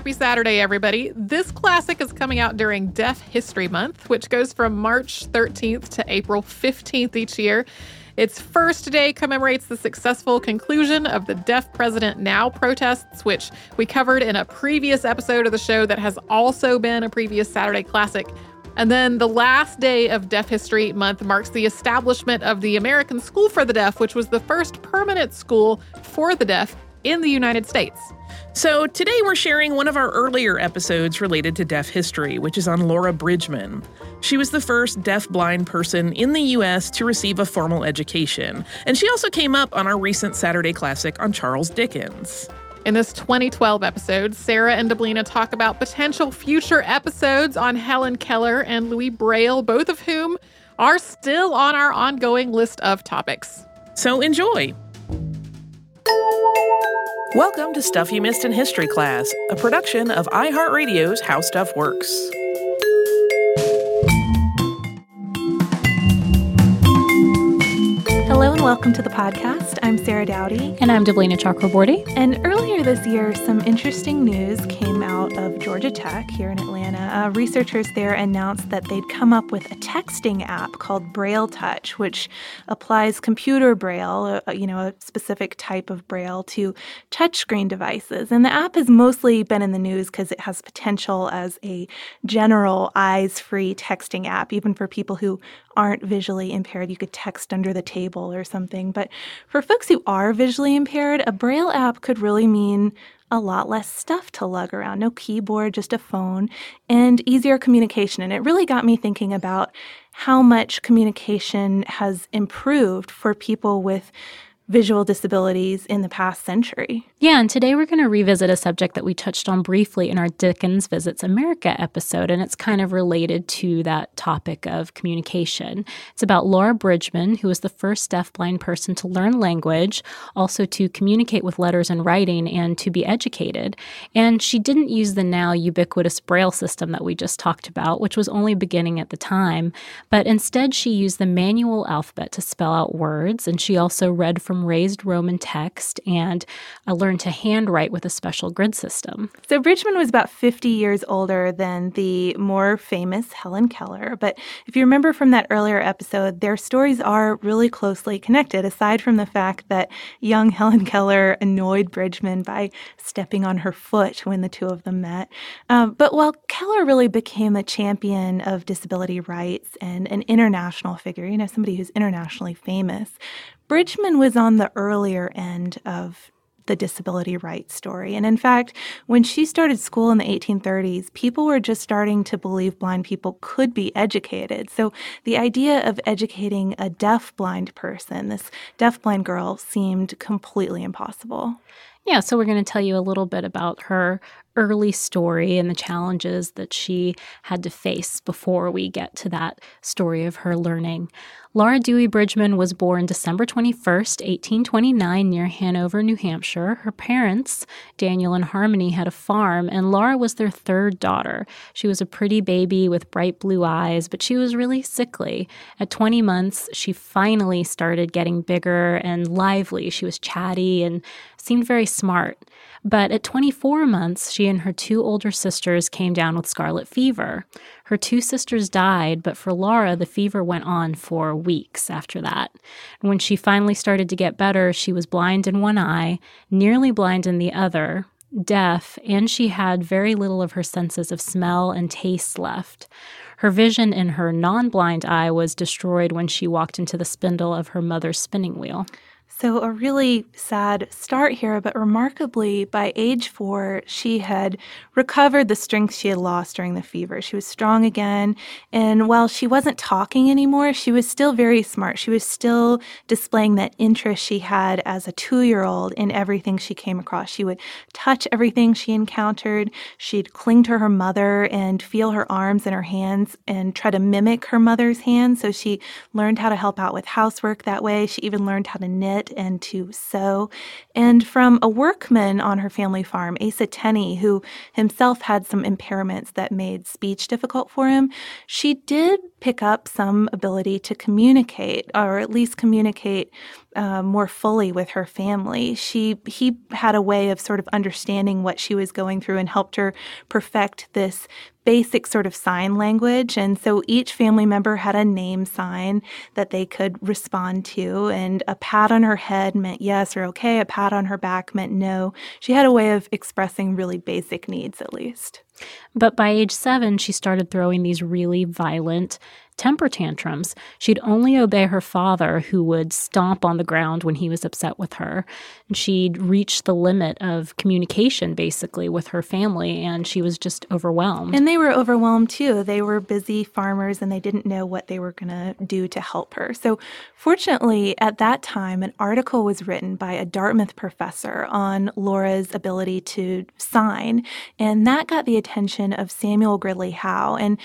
Happy Saturday, everybody. This classic is coming out during Deaf History Month, which goes from March 13th to April 15th each year. Its first day commemorates the successful conclusion of the Deaf President Now protests, which we covered in a previous episode of the show that has also been a previous Saturday classic. And then the last day of Deaf History Month marks the establishment of the American School for the Deaf, which was the first permanent school for the deaf in the United States. So, today we're sharing one of our earlier episodes related to deaf history, which is on Laura Bridgman. She was the first deaf blind person in the U.S. to receive a formal education, and she also came up on our recent Saturday Classic on Charles Dickens. In this 2012 episode, Sarah and Deblina talk about potential future episodes on Helen Keller and Louis Braille, both of whom are still on our ongoing list of topics. So enjoy! Welcome to Stuff You Missed in History Class, a production of iHeartRadio's How Stuff Works. Welcome to the podcast. I'm Sarah Dowdy. And I'm Deblina Chakraborty. And earlier this year, some interesting news came out of Georgia Tech here in Atlanta. Uh, researchers there announced that they'd come up with a texting app called Braille Touch, which applies computer braille, uh, you know, a specific type of braille, to touchscreen devices. And the app has mostly been in the news because it has potential as a general eyes free texting app, even for people who aren't visually impaired. You could text under the table or something. But for folks who are visually impaired, a Braille app could really mean a lot less stuff to lug around. No keyboard, just a phone, and easier communication. And it really got me thinking about how much communication has improved for people with visual disabilities in the past century. Yeah, and today we're going to revisit a subject that we touched on briefly in our Dickens Visits America episode, and it's kind of related to that topic of communication. It's about Laura Bridgman, who was the first deafblind person to learn language, also to communicate with letters and writing, and to be educated. And she didn't use the now ubiquitous Braille system that we just talked about, which was only beginning at the time, but instead she used the manual alphabet to spell out words, and she also read from raised Roman text and uh, to handwrite with a special grid system. So Bridgman was about 50 years older than the more famous Helen Keller. But if you remember from that earlier episode, their stories are really closely connected, aside from the fact that young Helen Keller annoyed Bridgman by stepping on her foot when the two of them met. Um, but while Keller really became a champion of disability rights and an international figure, you know, somebody who's internationally famous, Bridgman was on the earlier end of the disability rights story. And in fact, when she started school in the 1830s, people were just starting to believe blind people could be educated. So the idea of educating a deaf blind person, this deaf blind girl, seemed completely impossible. Yeah, so we're going to tell you a little bit about her early story and the challenges that she had to face before we get to that story of her learning. Laura Dewey Bridgman was born December 21st, 1829, near Hanover, New Hampshire. Her parents, Daniel and Harmony, had a farm, and Laura was their third daughter. She was a pretty baby with bright blue eyes, but she was really sickly. At 20 months, she finally started getting bigger and lively. She was chatty and seemed very smart. But at 24 months, she and her two older sisters came down with scarlet fever. Her two sisters died, but for Laura, the fever went on for weeks after that. And when she finally started to get better, she was blind in one eye, nearly blind in the other, deaf, and she had very little of her senses of smell and taste left. Her vision in her non blind eye was destroyed when she walked into the spindle of her mother's spinning wheel. So, a really sad start here, but remarkably, by age four, she had recovered the strength she had lost during the fever. She was strong again. And while she wasn't talking anymore, she was still very smart. She was still displaying that interest she had as a two year old in everything she came across. She would touch everything she encountered. She'd cling to her mother and feel her arms and her hands and try to mimic her mother's hands. So, she learned how to help out with housework that way. She even learned how to knit and to sew. And from a workman on her family farm, Asa Tenney, who himself had some impairments that made speech difficult for him, she did pick up some ability to communicate, or at least communicate uh, more fully with her family. She he had a way of sort of understanding what she was going through and helped her perfect this basic sort of sign language. And so each family member had a name sign that they could respond to. And a pat on her head meant yes or okay. A pat on her back meant no. She had a way of expressing really basic needs, at least. But by age seven, she started throwing these really violent temper tantrums. She'd only obey her father, who would stomp on the ground when he was upset with her. And she'd reached the limit of communication, basically, with her family, and she was just overwhelmed. And they were overwhelmed too. They were busy farmers and they didn't know what they were going to do to help her. So, fortunately, at that time, an article was written by a Dartmouth professor on Laura's ability to sign, and that got the attention of Samuel Gridley Howe. And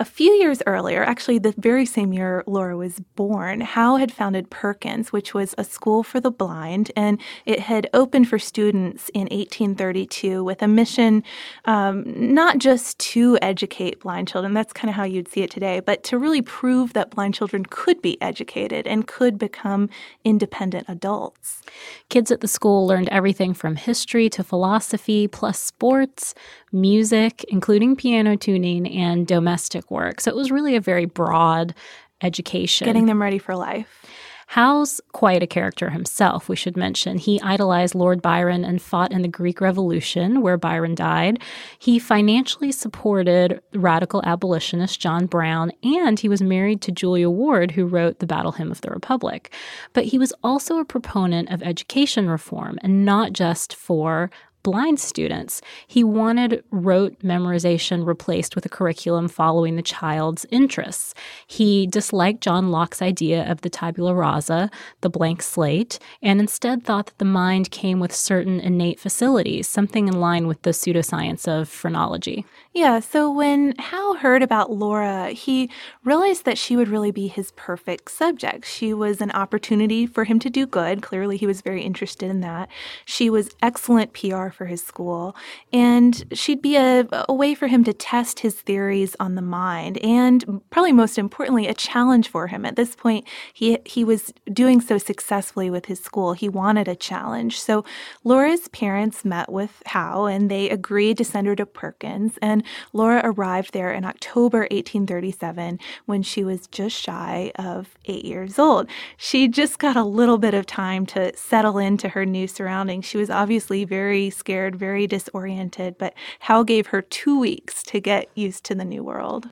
a few years earlier, actually the very same year Laura was born, Howe had founded Perkins, which was a school for the blind, and it had opened for students in 1832 with a mission um, not just to educate blind children, that's kind of how you'd see it today, but to really prove that blind children could be educated and could become independent adults. Kids at the school learned everything from history to philosophy, plus sports, music, including piano tuning, and domestic work. So it was really a very broad education. Getting them ready for life. Howe's quite a character himself, we should mention. He idolized Lord Byron and fought in the Greek Revolution, where Byron died. He financially supported radical abolitionist John Brown, and he was married to Julia Ward, who wrote the Battle Hymn of the Republic. But he was also a proponent of education reform, and not just for blind students. He wanted rote memorization replaced with a curriculum following the child's interests. He disliked John Locke's idea of the tabula rasa, the blank slate, and instead thought that the mind came with certain innate facilities, something in line with the pseudoscience of phrenology. Yeah, so when Howe heard about Laura, he realized that she would really be his perfect subject. She was an opportunity for him to do good. Clearly, he was very interested in that. She was excellent PR for his school, and she'd be a, a way for him to test his theories on the mind, and probably most importantly, a challenge for him. At this point, he he was doing so successfully with his school. He wanted a challenge. So Laura's parents met with Howe, and they agreed to send her to Perkins and Laura arrived there in October 1837 when she was just shy of eight years old. She just got a little bit of time to settle into her new surroundings. She was obviously very scared, very disoriented, but Howe gave her two weeks to get used to the new world.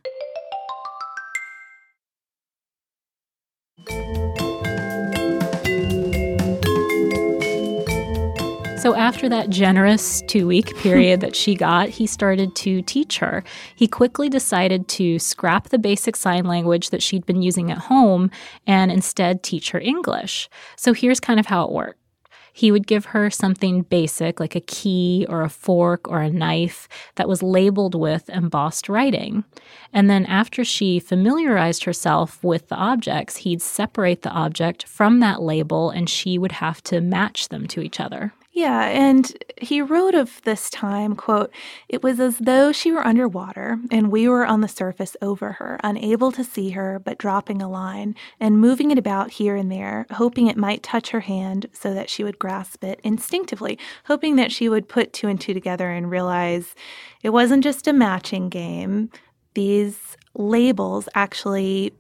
So, after that generous two week period that she got, he started to teach her. He quickly decided to scrap the basic sign language that she'd been using at home and instead teach her English. So, here's kind of how it worked. He would give her something basic like a key or a fork or a knife that was labeled with embossed writing. And then, after she familiarized herself with the objects, he'd separate the object from that label and she would have to match them to each other. Yeah, and he wrote of this time, quote, "It was as though she were underwater and we were on the surface over her, unable to see her but dropping a line and moving it about here and there, hoping it might touch her hand so that she would grasp it instinctively, hoping that she would put two and two together and realize it wasn't just a matching game. These labels actually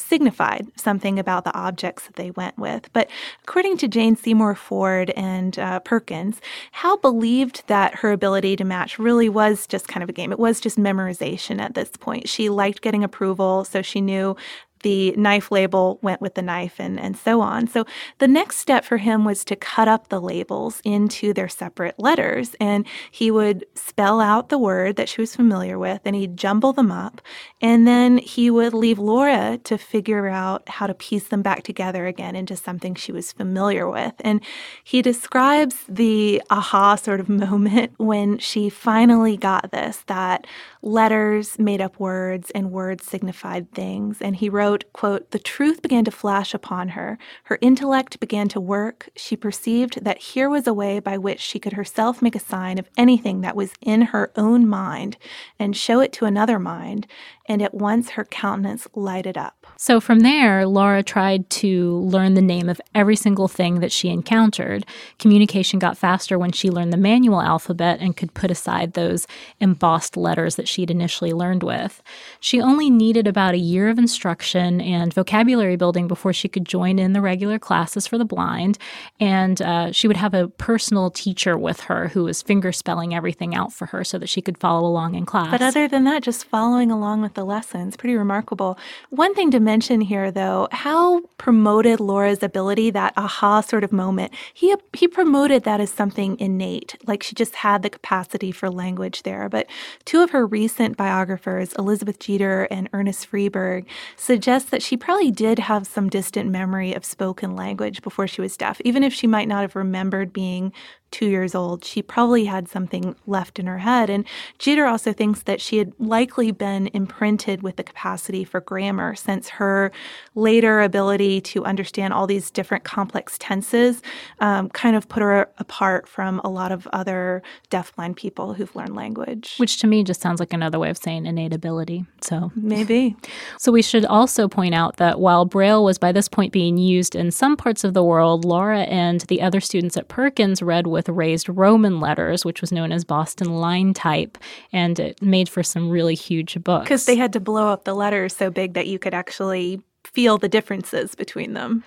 signified something about the objects that they went with. But according to Jane Seymour Ford and uh, Perkins, Howe believed that her ability to match really was just kind of a game. It was just memorization at this point. She liked getting approval, so she knew the knife label went with the knife and, and so on. So the next step for him was to cut up the labels into their separate letters. And he would spell out the word that she was familiar with and he'd jumble them up. And then he would leave Laura to figure out how to piece them back together again into something she was familiar with. And he describes the aha sort of moment when she finally got this that letters made up words and words signified things. And he wrote, quote, The truth began to flash upon her. Her intellect began to work. She perceived that here was a way by which she could herself make a sign of anything that was in her own mind and show it to another mind. And at once her countenance lighted up. So from there, Laura tried to learn the name of every single thing that she encountered. Communication got faster when she learned the manual alphabet and could put aside those embossed letters that she'd initially learned with. She only needed about a year of instruction and vocabulary building before she could join in the regular classes for the blind, and uh, she would have a personal teacher with her who was finger spelling everything out for her so that she could follow along in class. But other than that, just following along with the lessons, pretty remarkable. One thing to mention here, though, Howe promoted Laura's ability, that aha sort of moment. He he promoted that as something innate, like she just had the capacity for language there. But two of her recent biographers, Elizabeth Gitter and Ernest Freeberg, suggest that she probably did have some distant memory of spoken language before she was deaf, even if she might not have remembered being two years old, she probably had something left in her head. And Gitter also thinks that she had likely been imprinted with the capacity for grammar since her later ability to understand all these different complex tenses um, kind of put her apart from a lot of other deafblind people who've learned language. Which to me just sounds like another way of saying innate ability. So maybe. So we should also point out that while Braille was by this point being used in some parts of the world, Laura and the other students at Perkins read with raised Roman letters, which was known as Boston line type, and it made for some really huge books. Because they had to blow up the letters so big that you could actually feel the differences between them.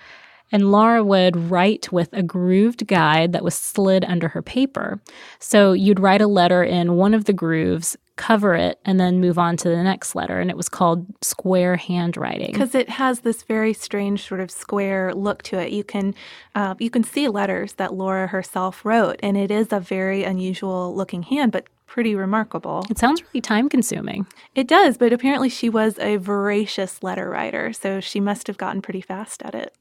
And Laura would write with a grooved guide that was slid under her paper. So you'd write a letter in one of the grooves, cover it, and then move on to the next letter. And it was called square handwriting because it has this very strange sort of square look to it. You can uh, you can see letters that Laura herself wrote, and it is a very unusual looking hand, but pretty remarkable. It sounds really time consuming. It does, but apparently she was a voracious letter writer, so she must have gotten pretty fast at it.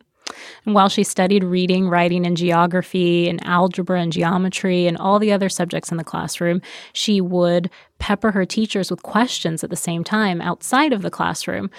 And while she studied reading, writing, and geography, and algebra and geometry, and all the other subjects in the classroom, she would pepper her teachers with questions at the same time outside of the classroom.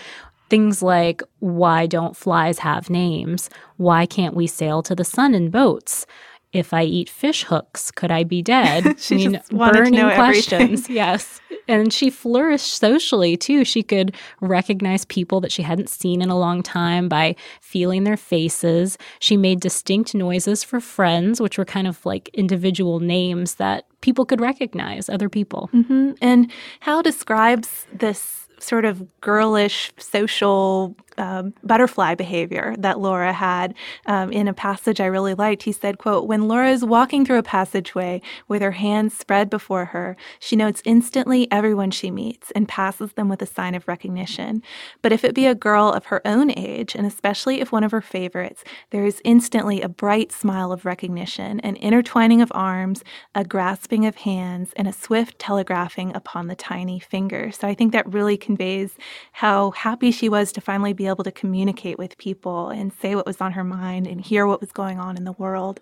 Things like, why don't flies have names? Why can't we sail to the sun in boats? If I eat fish hooks, could I be dead? she I mean, burning questions. yes. And she flourished socially too. She could recognize people that she hadn't seen in a long time by feeling their faces. She made distinct noises for friends, which were kind of like individual names that people could recognize, other people. Mm-hmm. And Howe describes this sort of girlish social um, butterfly behavior that Laura had um, in a passage I really liked. He said, quote, when Laura is walking through a passageway with her hands spread before her, she notes instantly everyone she meets and passes them with a sign of recognition. But if it be a girl of her own age, and especially if one of her favorites, there is instantly a bright smile of recognition, an intertwining of arms, a grasping of hands, and a swift telegraphing upon the tiny fingers. So I think that really conveys how happy she was to finally be able to communicate with people and say what was on her mind and hear what was going on in the world.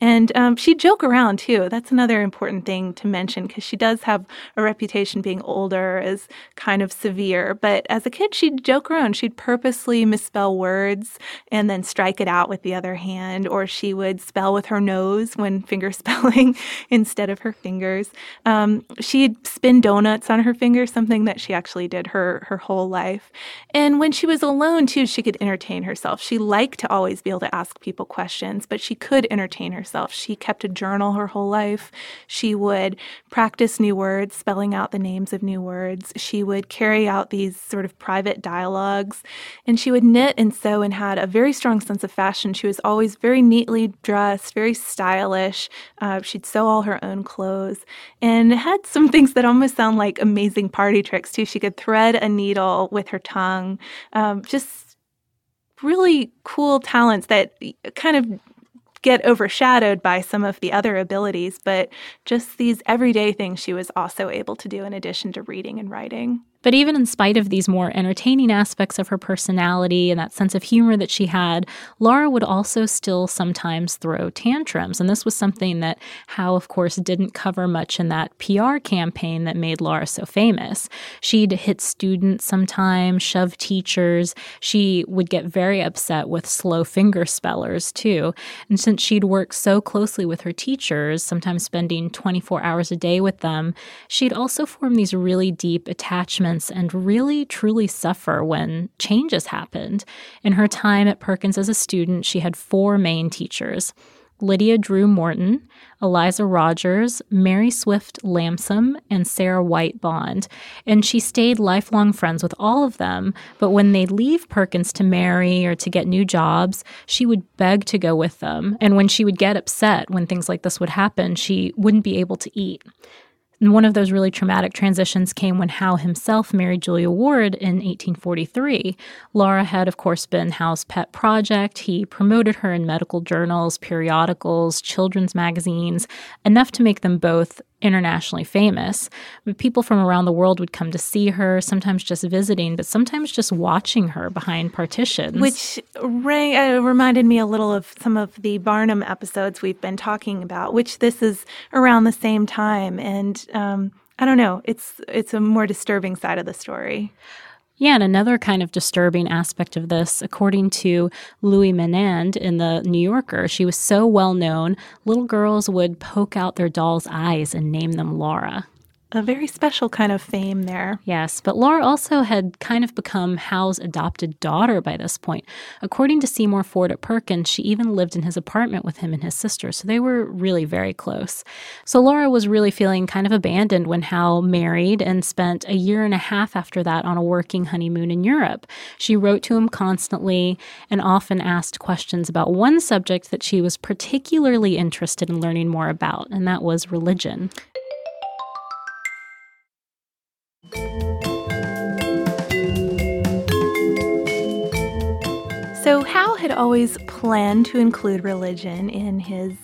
And um, she'd joke around too. That's another important thing to mention because she does have a reputation being older as kind of severe. But as a kid, she'd joke around. She'd purposely misspell words and then strike it out with the other hand, or she would spell with her nose when finger spelling instead of her fingers. Um, she'd spin donuts on her fingers, something that she actually did her her whole life. And when she was alone, alone, too, she could entertain herself. She liked to always be able to ask people questions, but she could entertain herself. She kept a journal her whole life. She would practice new words, spelling out the names of new words. She would carry out these sort of private dialogues, and she would knit and sew and had a very strong sense of fashion. She was always very neatly dressed, very stylish. Uh, she'd sew all her own clothes and had some things that almost sound like amazing party tricks, too. She could thread a needle with her tongue. Um, just really cool talents that kind of get overshadowed by some of the other abilities, but just these everyday things she was also able to do in addition to reading and writing. But even in spite of these more entertaining aspects of her personality and that sense of humor that she had, Laura would also still sometimes throw tantrums. And this was something that Howe, of course, didn't cover much in that PR campaign that made Laura so famous. She'd hit students sometimes, shove teachers. She would get very upset with slow finger spellers, too. And since she'd worked so closely with her teachers, sometimes spending 24 hours a day with them, she'd also form these really deep attachments and really truly suffer when changes happened. In her time at Perkins as a student, she had four main teachers. Lydia Drew Morton, Eliza Rogers, Mary Swift Lamson, and Sarah White Bond. And she stayed lifelong friends with all of them. But when they leave Perkins to marry or to get new jobs, she would beg to go with them. And when she would get upset when things like this would happen, she wouldn't be able to eat. And one of those really traumatic transitions came when Howe himself married Julia Ward in 1843. Laura had, of course, been Howe's pet project. He promoted her in medical journals, periodicals, children's magazines, enough to make them both internationally famous. People from around the world would come to see her, sometimes just visiting, but sometimes just watching her behind partitions. Which rang, uh, reminded me a little of some of the Barnum episodes we've been talking about, which this is around the same time. And um, I don't know, it's it's a more disturbing side of the story. Yeah, and another kind of disturbing aspect of this, according to Louis Menand in the New Yorker, she was so well known, little girls would poke out their doll's eyes and name them Laura a very special kind of fame there. Yes, but Laura also had kind of become Howe's adopted daughter by this point. According to Seymour Ford at Perkins, she even lived in his apartment with him and his sister, so they were really very close. So Laura was really feeling kind of abandoned when Howe married and spent a year and a half after that on a working honeymoon in Europe. She wrote to him constantly and often asked questions about one subject that she was particularly interested in learning more about, and that was religion. So, Howe had always planned to include religion in his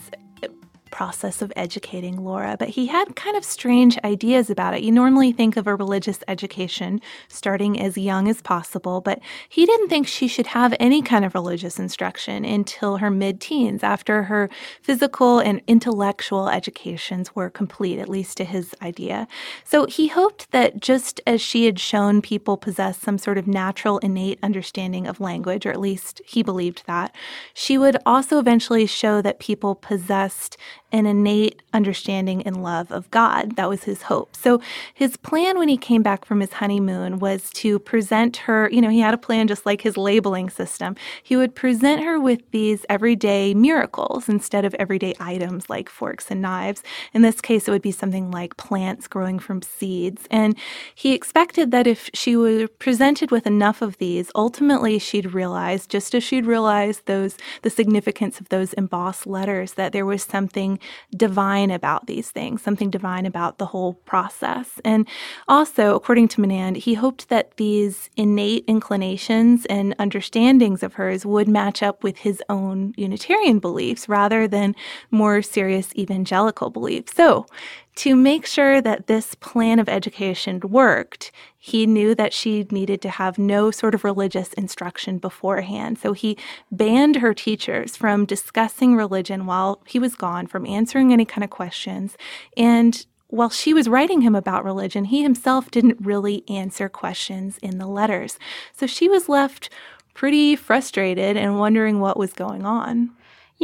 process of educating Laura, but he had kind of strange ideas about it. You normally think of a religious education starting as young as possible, but he didn't think she should have any kind of religious instruction until her mid teens, after her physical and intellectual educations were complete, at least to his idea. So he hoped that just as she had shown people possess some sort of natural, innate understanding of language, or at least he believed that, she would also eventually show that people possessed an innate understanding and love of God. That was his hope. So his plan when he came back from his honeymoon was to present her, you know, he had a plan just like his labeling system. He would present her with these everyday miracles instead of everyday items like forks and knives. In this case, it would be something like plants growing from seeds. And he expected that if she were presented with enough of these, ultimately she'd realize, just as she'd realized those the significance of those embossed letters, that there was something divine about these things, something divine about the whole process. And also, according to Menand, he hoped that these innate inclinations and understandings of hers would match up with his own Unitarian beliefs rather than more serious evangelical beliefs. So, to make sure that this plan of education worked, he knew that she needed to have no sort of religious instruction beforehand. So he banned her teachers from discussing religion while he was gone, from answering any kind of questions. And while she was writing him about religion, he himself didn't really answer questions in the letters. So she was left pretty frustrated and wondering what was going on.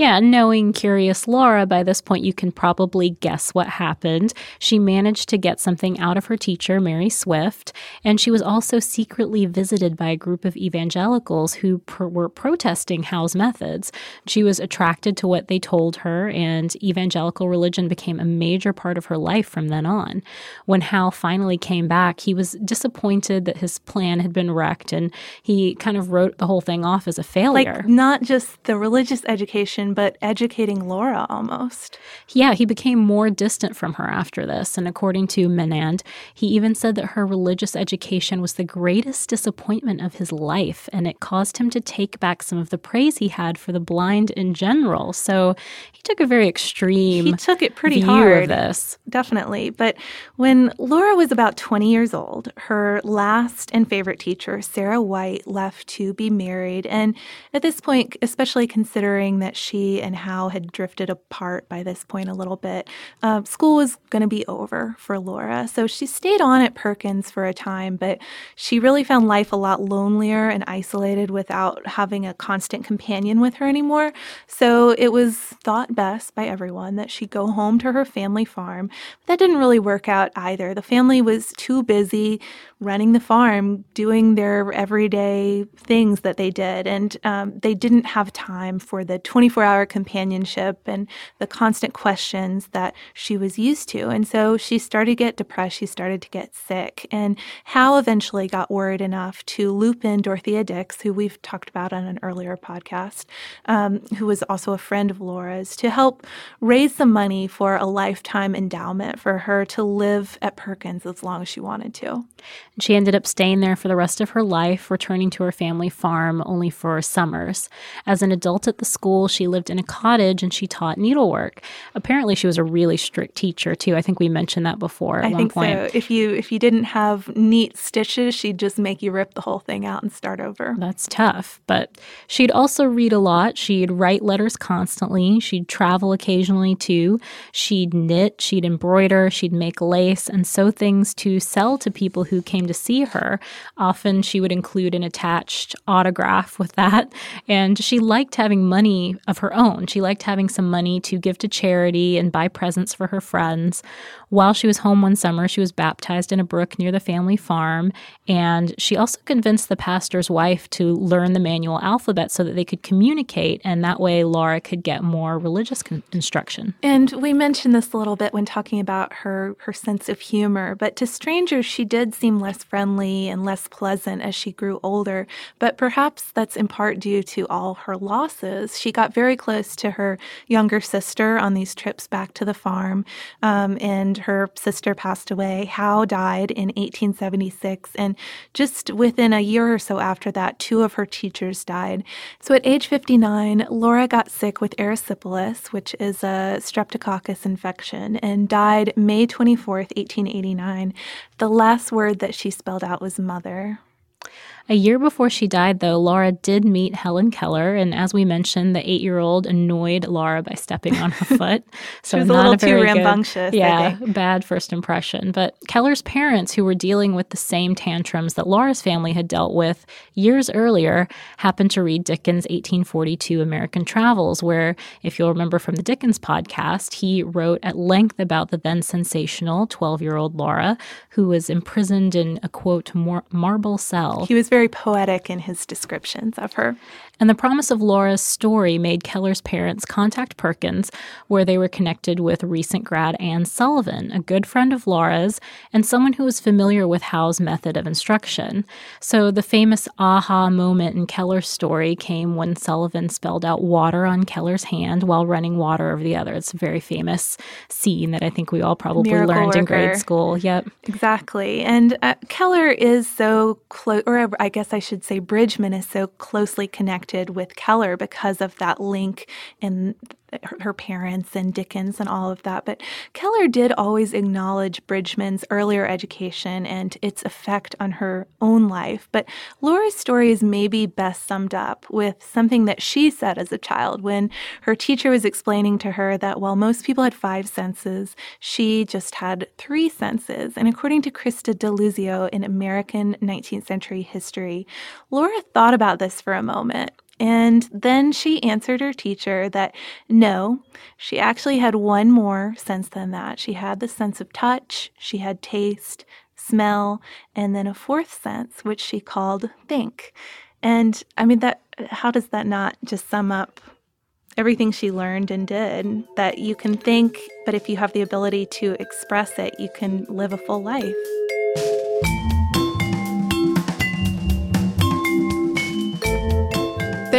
Yeah, knowing Curious Laura, by this point you can probably guess what happened. She managed to get something out of her teacher, Mary Swift, and she was also secretly visited by a group of evangelicals who pr- were protesting Howe's methods. She was attracted to what they told her, and evangelical religion became a major part of her life from then on. When Howe finally came back, he was disappointed that his plan had been wrecked, and he kind of wrote the whole thing off as a failure. Like, not just the religious education but educating Laura almost. Yeah, he became more distant from her after this. And according to Menand, he even said that her religious education was the greatest disappointment of his life, and it caused him to take back some of the praise he had for the blind in general. So he took a very extreme he took it pretty hard of this. Definitely. But when Laura was about 20 years old, her last and favorite teacher, Sarah White, left to be married. And at this point, especially considering that she and Howe had drifted apart by this point a little bit. Uh, school was going to be over for Laura, so she stayed on at Perkins for a time, but she really found life a lot lonelier and isolated without having a constant companion with her anymore. So it was thought best by everyone that she go home to her family farm. But That didn't really work out either. The family was too busy running the farm, doing their everyday things that they did. And um, they didn't have time for the 24 hour companionship and the constant questions that she was used to. And so she started to get depressed. She started to get sick. And Howe eventually got worried enough to loop in Dorothea Dix, who we've talked about on an earlier podcast, um, who was also a friend of Laura's, to help raise some money for a lifetime endowment for her to live at Perkins as long as she wanted to. She ended up staying there for the rest of her life, returning to her family farm only for summers. As an adult at the school, she lived in a cottage and she taught needlework. Apparently, she was a really strict teacher too. I think we mentioned that before at I one think point. so. If you if you didn't have neat stitches, she'd just make you rip the whole thing out and start over. That's tough. But she'd also read a lot. She'd write letters constantly. She'd travel occasionally too. She'd knit, she'd embroider, she'd make lace and sew things to sell to people who came to see her. Often she would include an attached autograph with that. And she liked having money of her own. She liked having some money to give to charity and buy presents for her friends. While she was home one summer, she was baptized in a brook near the family farm. And she also convinced the pastor's wife to learn the manual alphabet so that they could communicate. And that way, Laura could get more religious con- instruction. And we mentioned this a little bit when talking about her her sense of humor, but to strangers she did seem less friendly and less pleasant as she grew older. But perhaps that's in part due to all her losses. She got very close to her younger sister on these trips back to the farm, um, and her sister passed away. Howe died in 1876, and just within a year or so after that, two of her teachers died. So at age 59, Laura got sick with erysipelas, which is a streptococcus infection, and died May 24th, 1889. The last word that she spelled out was mother. A year before she died, though, Laura did meet Helen Keller, and as we mentioned, the eight-year-old annoyed Laura by stepping on her foot. So she was a little too good, rambunctious. yeah, bad first impression. But Keller's parents, who were dealing with the same tantrums that Laura's family had dealt with years earlier, happened to read Dickens' 1842 American Travels, where, if you'll remember from the Dickens podcast, he wrote at length about the then sensational 12-year-old Laura, who was imprisoned in a quote marble cell. He was very poetic in his descriptions of her. And the promise of Laura's story made Keller's parents contact Perkins, where they were connected with recent grad Anne Sullivan, a good friend of Laura's and someone who was familiar with Howe's method of instruction. So the famous aha moment in Keller's story came when Sullivan spelled out water on Keller's hand while running water over the other. It's a very famous scene that I think we all probably Miracle learned worker. in grade school. Yep. Exactly. And uh, Keller is so close, or I guess I should say Bridgman is so closely connected with Keller because of that link in her parents and Dickens and all of that. But Keller did always acknowledge Bridgman's earlier education and its effect on her own life. But Laura's story is maybe best summed up with something that she said as a child when her teacher was explaining to her that while most people had five senses, she just had three senses. And according to Crista DeLuzio in American 19th Century History, Laura thought about this for a moment and then she answered her teacher that no, she actually had one more sense than that. She had the sense of touch, she had taste, smell, and then a fourth sense, which she called think. And I mean, that, how does that not just sum up everything she learned and did? That you can think, but if you have the ability to express it, you can live a full life.